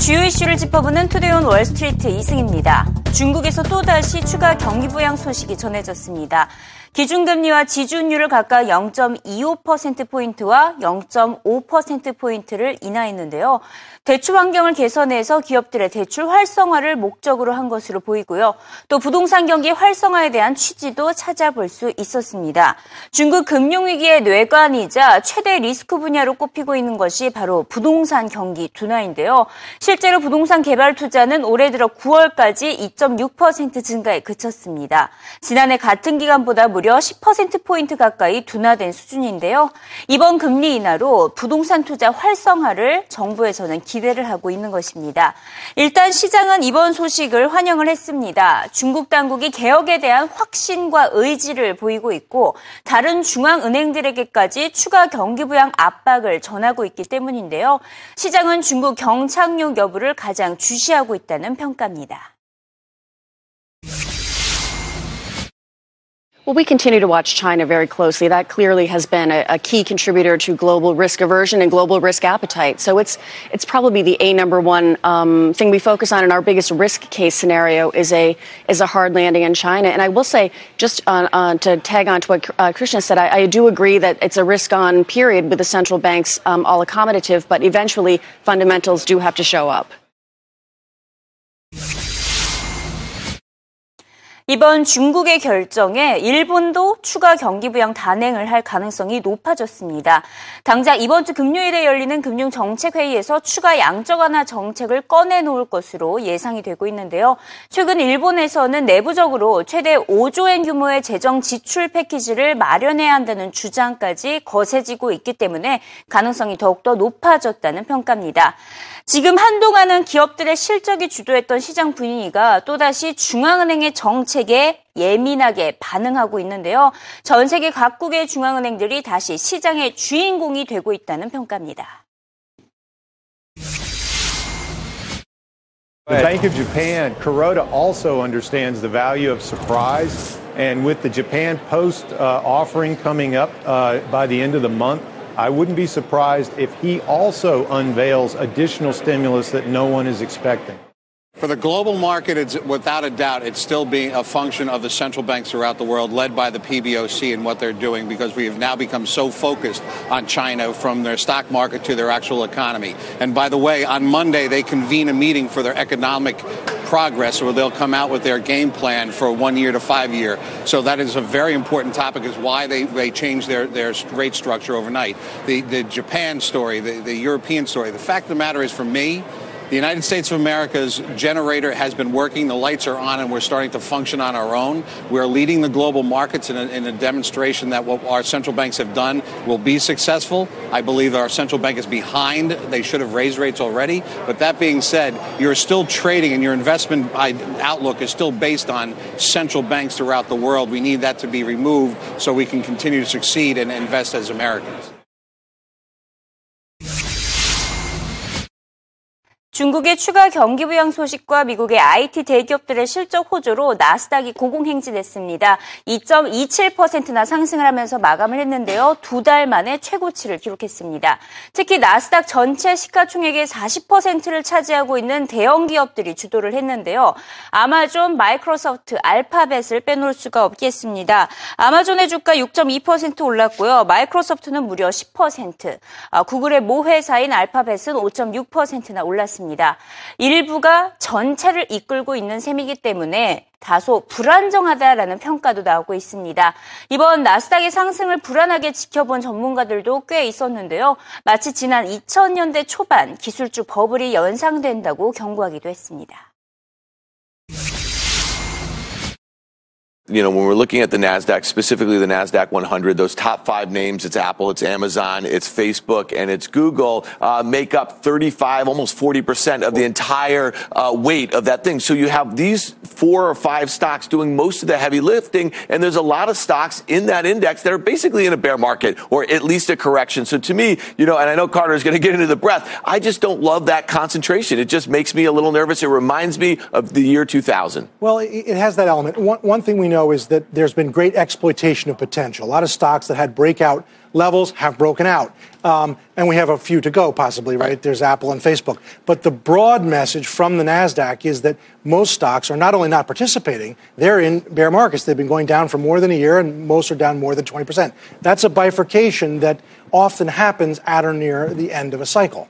주요 이슈를 짚어보는 투데이온 월스트리트 이승입니다. 중국에서 또다시 추가 경기 부양 소식이 전해졌습니다. 기준금리와 지준율을 각각 0.25%포인트와 0.5%포인트를 인하했는데요. 대출 환경을 개선해서 기업들의 대출 활성화를 목적으로 한 것으로 보이고요. 또 부동산 경기 활성화에 대한 취지도 찾아볼 수 있었습니다. 중국 금융위기의 뇌관이자 최대 리스크 분야로 꼽히고 있는 것이 바로 부동산 경기 둔화인데요. 실제로 부동산 개발 투자는 올해 들어 9월까지 2.6% 증가에 그쳤습니다. 지난해 같은 기간보다 무려 10%포인트 가까이 둔화된 수준인데요. 이번 금리 인하로 부동산 투자 활성화를 정부에서는 기대를 하고 있는 것입니다. 일단 시장은 이번 소식을 환영을 했습니다. 중국 당국이 개혁에 대한 확신과 의지를 보이고 있고 다른 중앙은행들에게까지 추가 경기 부양 압박을 전하고 있기 때문인데요. 시장은 중국 경착륙 여부를 가장 주시하고 있다는 평가입니다. Well, we continue to watch China very closely. That clearly has been a, a, key contributor to global risk aversion and global risk appetite. So it's it's probably the a number one um, thing we focus on. And our biggest risk case scenario is a is a hard landing in China. And I will say, just on, on to tag on to what uh, Krishna said, I, I, do agree that it's a risk on period with the central banks um, all accommodative, but eventually fundamentals do have to show up. 이번 중국의 결정에 일본도 추가 경기 부양 단행을 할 가능성이 높아졌습니다. 당장 이번 주 금요일에 열리는 금융정책회의에서 추가 양적 완화 정책을 꺼내놓을 것으로 예상이 되고 있는데요. 최근 일본에서는 내부적으로 최대 5조엔 규모의 재정 지출 패키지를 마련해야 한다는 주장까지 거세지고 있기 때문에 가능성이 더욱더 높아졌다는 평가입니다. 지금 한동안은 기업들의 실적이 주도했던 시장 분위기가 또다시 중앙은행의 정책에 예민하게 반응하고 있는데요. 전 세계 각국의 중앙은행들이 다시 시장의 주인공이 되고 있다는 평가입니다. The Bank of Japan, Kuroda also understands the value of surprise. And with the Japan Post uh, offering coming up uh, by the end of the month, I wouldn't be surprised if he also unveils additional stimulus that no one is expecting. For the global market, it's without a doubt, it's still being a function of the central banks throughout the world, led by the PBOC and what they're doing, because we have now become so focused on China from their stock market to their actual economy. And by the way, on Monday, they convene a meeting for their economic progress where they'll come out with their game plan for one year to five year. So that is a very important topic is why they, they changed their, their rate structure overnight. The, the Japan story, the, the European story. The fact of the matter is for me, the United States of America's generator has been working. The lights are on, and we're starting to function on our own. We're leading the global markets in a, in a, demonstration that what our central banks have done will be successful. I believe our central bank is behind. They should have raised rates already. But that being said, you're still trading, and your investment outlook is still based on central banks throughout the world. We need that to be removed so we can continue to succeed and invest as Americans. 중국의 추가 경기 부양 소식과 미국의 IT 대기업들의 실적 호조로 나스닥이 고공행진했습니다. 2.27%나 상승을 하면서 마감을 했는데요. 두 달 만에 최고치를 기록했습니다. 특히 나스닥 전체 시가총액의 40%를 차지하고 있는 대형 기업들이 주도를 했는데요. 아마존, 마이크로소프트, 알파벳을 빼놓을 수가 없겠습니다. 아마존의 주가 6.2% 올랐고요. 마이크로소프트는 무려 10%, 아, 구글의 모 회사인 알파벳은 5.6%나 올랐습니다. 있습니다. 일부가 전체를 이끌고 있는 셈이기 때문에 다소 불안정하다라는 평가도 나오고 있습니다. 이번 나스닥의 상승을 불안하게 지켜본 전문가들도 꽤 있었는데요. 마치 지난 2000년대 초반 기술주 버블이 연상된다고 경고하기도 했습니다. You know, when we're looking at the NASDAQ, specifically the NASDAQ 100, those top five names, it's Apple, it's Amazon, it's Facebook, and it's Google, uh, make up 35, almost 40% of the entire uh, weight of that thing. So you have these four or five stocks doing most of the heavy lifting, and there's a lot of stocks in that index that are basically in a bear market or at least a correction. So to me, you know, and I know Carter is going to get into the breath, I just don't love that concentration. It just makes me a little nervous. It reminds me of the year 2000. Well, it has that element. One, one thing we know know is that there's been great exploitation of potential. A lot of stocks that had breakout levels have broken out. Um, and we have a few to go, possibly, right? right? There's Apple and Facebook. But the broad message from the NASDAQ is that most stocks are not only not participating, they're in bear markets. They've been going down for more than a year, and most are down more than 20%. That's a bifurcation that often happens at or near the end of a cycle.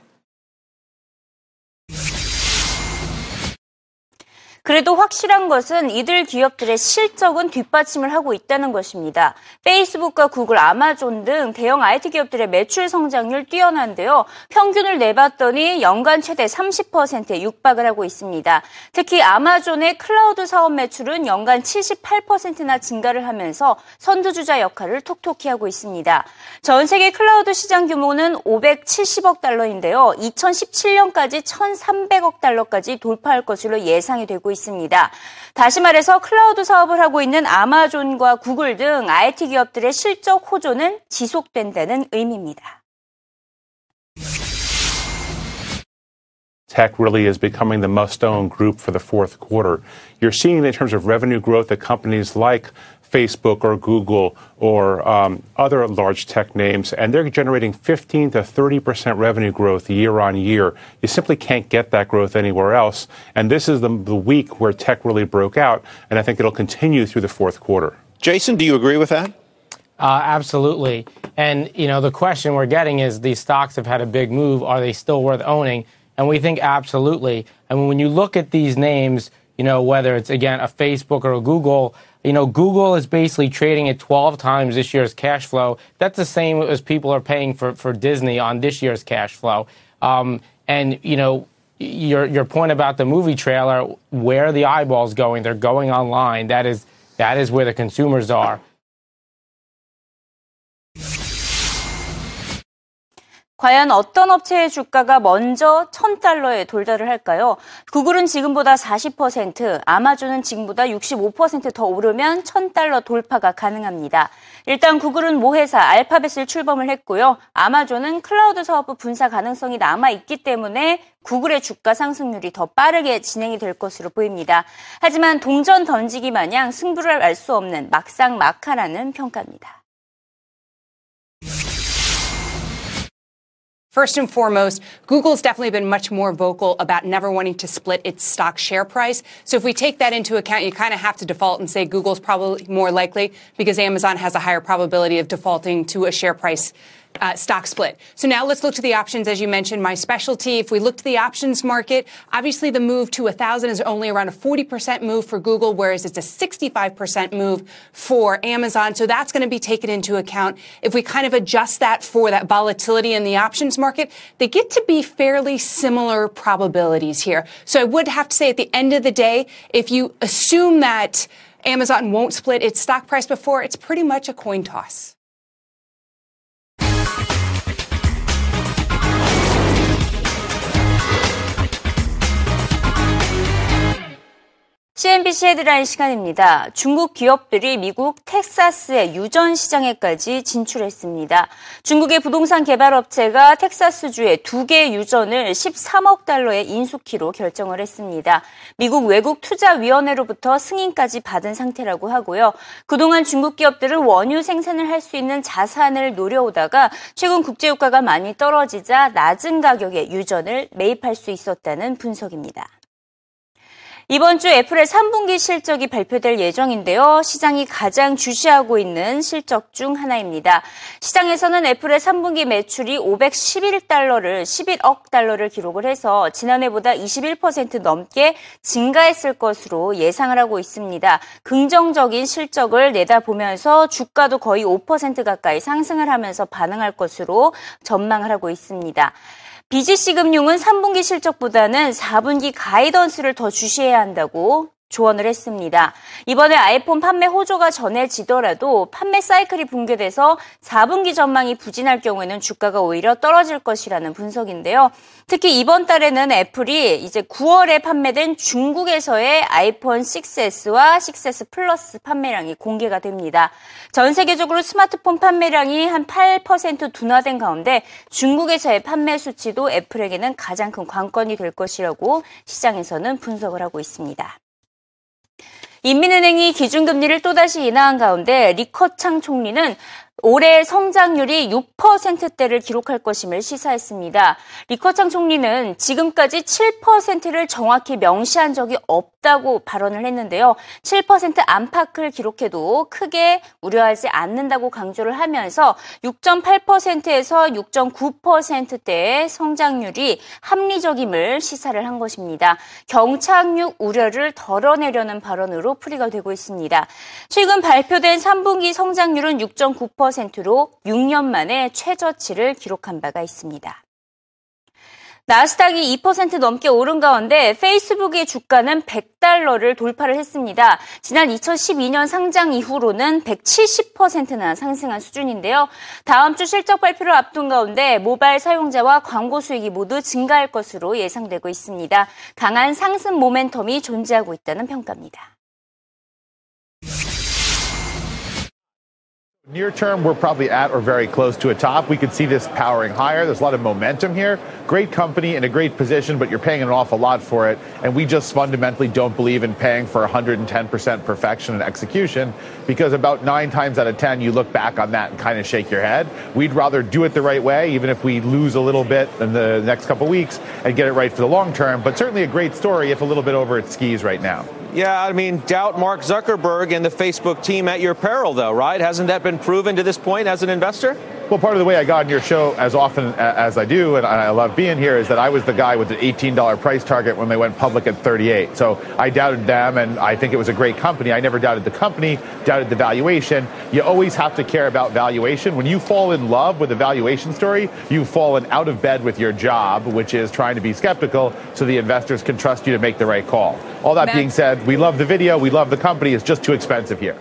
그래도 확실한 것은 이들 기업들의 실적은 뒷받침을 하고 있다는 것입니다. 페이스북과 구글, 아마존 등 대형 IT 기업들의 매출 성장률 뛰어난데요. 평균을 내봤더니 연간 최대 30%에 육박을 하고 있습니다. 특히 아마존의 클라우드 사업 매출은 연간 78%나 증가를 하면서 선두주자 역할을 톡톡히 하고 있습니다. 전 세계 클라우드 시장 규모는 570억 달러인데요. 2017년까지 1,300억 달러까지 돌파할 것으로 예상이 되고 있습니다. 다시 말해서 클라우드 사업을 하고 있는 아마존과 구글 등 IT 기업들의 실적 호조는 지속된다는 의미입니다. tech really is becoming the must-own group for the fourth quarter. You're seeing in terms of revenue growth that companies like Facebook or Google or um, other large tech names, and they're generating 15 to 30 percent revenue growth year on year. You simply can't get that growth anywhere else. And this is the, the week where tech really broke out, and I think it'll continue through the fourth quarter. Jason, do you agree with that? Uh, absolutely. And, you know, the question we're getting is these stocks have had a big move. Are they still worth owning? And we think absolutely. And when you look at these names, you know, whether it's, again, a Facebook or a Google, you know, Google is basically trading at 12 times this year's cash flow. That's the same as people are paying for, for Disney on this year's cash flow. Um, and, you know, your, your point about the movie trailer, where the eyeballs going? They're going online. That is, that is where the consumers are. 과연 어떤 업체의 주가가 먼저 1000달러에 돌달을 할까요? 구글은 지금보다 40%, 아마존은 지금보다 65%더 오르면 1000달러 돌파가 가능합니다. 일단 구글은 모회사 알파벳을 출범을 했고요. 아마존은 클라우드 사업부 분사 가능성이 남아 있기 때문에 구글의 주가 상승률이 더 빠르게 진행이 될 것으로 보입니다. 하지만 동전 던지기 마냥 승부를 알 수 없는 막상 막하라는 평가입니다. First and foremost, Google's definitely been much more vocal about never wanting to split its stock share price. So if we take that into account, you kind of have to default and say Google's probably more likely because Amazon has a higher probability of defaulting to a share price uh, stock split. So now let's look to the options. As you mentioned, my specialty. If we look to the options market, obviously the move to a thousand is only around a 40% move for Google, whereas it's a 65% move for Amazon. So that's going to be taken into account. If we kind of adjust that for that volatility in the options market, they get to be fairly similar probabilities here. So I would have to say at the end of the day, if you assume that Amazon won't split its stock price before, it's pretty much a coin toss. CNBC 헤드라인 시간입니다. 중국 기업들이 미국 텍사스의 유전 시장에까지 진출했습니다. 중국의 부동산 개발 업체가 텍사스주에 두 개의 유전을 13억 달러에 인수키로 결정을 했습니다. 미국 외국 투자위원회로부터 승인까지 받은 상태라고 하고요. 그동안 중국 기업들은 원유 생산을 할 수 있는 자산을 노려오다가 최근 국제유가가 많이 떨어지자 낮은 가격에 유전을 매입할 수 있었다는 분석입니다. 이번 주 애플의 3분기 실적이 발표될 예정인데요. 시장이 가장 주시하고 있는 실적 중 하나입니다. 시장에서는 애플의 3분기 매출이 511달러를 11억 달러를 기록을 해서 지난해보다 21% 넘게 증가했을 것으로 예상을 하고 있습니다. 긍정적인 실적을 내다보면서 주가도 거의 5% 가까이 상승을 하면서 반응할 것으로 전망을 하고 있습니다. BGC 금융은 3분기 실적보다는 4분기 가이던스를 더 주시해야 한다고 조언을 했습니다. 이번에 아이폰 판매 호조가 전해지더라도 판매 사이클이 붕괴돼서 4분기 전망이 부진할 경우에는 주가가 오히려 떨어질 것이라는 분석인데요. 특히 이번 달에는 애플이 이제 9월에 판매된 중국에서의 아이폰 6S와 6S 플러스 판매량이 공개가 됩니다. 전 세계적으로 스마트폰 판매량이 한 8% 둔화된 가운데 중국에서의 판매 수치도 애플에게는 가장 큰 관건이 될 것이라고 시장에서는 분석을 하고 있습니다. 인민은행이 기준금리를 또다시 인하한 가운데 리커창 총리는 올해 성장률이 6%대를 기록할 것임을 시사했습니다. 리커창 총리는 지금까지 7%를 정확히 명시한 적이 없다고 발언을 했는데요. 7% 안팎을 기록해도 크게 우려하지 않는다고 강조를 하면서 6.8%에서 6.9%대의 성장률이 합리적임을 시사를 한 것입니다. 경착륙 우려를 덜어내려는 발언으로 풀이가 되고 있습니다. 최근 발표된 3분기 성장률은 6.9% 2.4%로 6년 만에 최저치를 기록한 바가 있습니다. 나스닥이 2% 넘게 오른 가운데 페이스북의 주가는 100달러를 돌파를 했습니다. 지난 2012년 상장 이후로는 170%나 상승한 수준인데요. 다음 주 실적 발표를 앞둔 가운데 모바일 사용자와 광고 수익이 모두 증가할 것으로 예상되고 있습니다. 강한 상승 모멘텀이 존재하고 있다는 평가입니다. Near term, we're probably at or very close to a top. We could see this powering higher. There's a lot of momentum here. Great company in a great position, but you're paying an awful lot for it. And we just fundamentally don't believe in paying for 110% perfection and execution because about nine times out of 10, you look back on that and kind of shake your head. We'd rather do it the right way, even if we lose a little bit in the next couple weeks and get it right for the long term. But certainly a great story if a little bit over its skis right now. Yeah, I mean, doubt Mark Zuckerberg and the Facebook team at your peril, though, right? Hasn't that been proven to this point as an investor? Well, part of the way I got on your show as often as I do, and I love being here, is that I was the guy with the $18 price target when they went public at 38. So I doubted them, and I think it was a great company. I never doubted the company, doubted the valuation. You always have to care about valuation. When you fall in love with a valuation story, you've fallen out of bed with your job, which is trying to be skeptical so the investors can trust you to make the right call. All that being said, we love the video, we love the company. It's just too expensive here.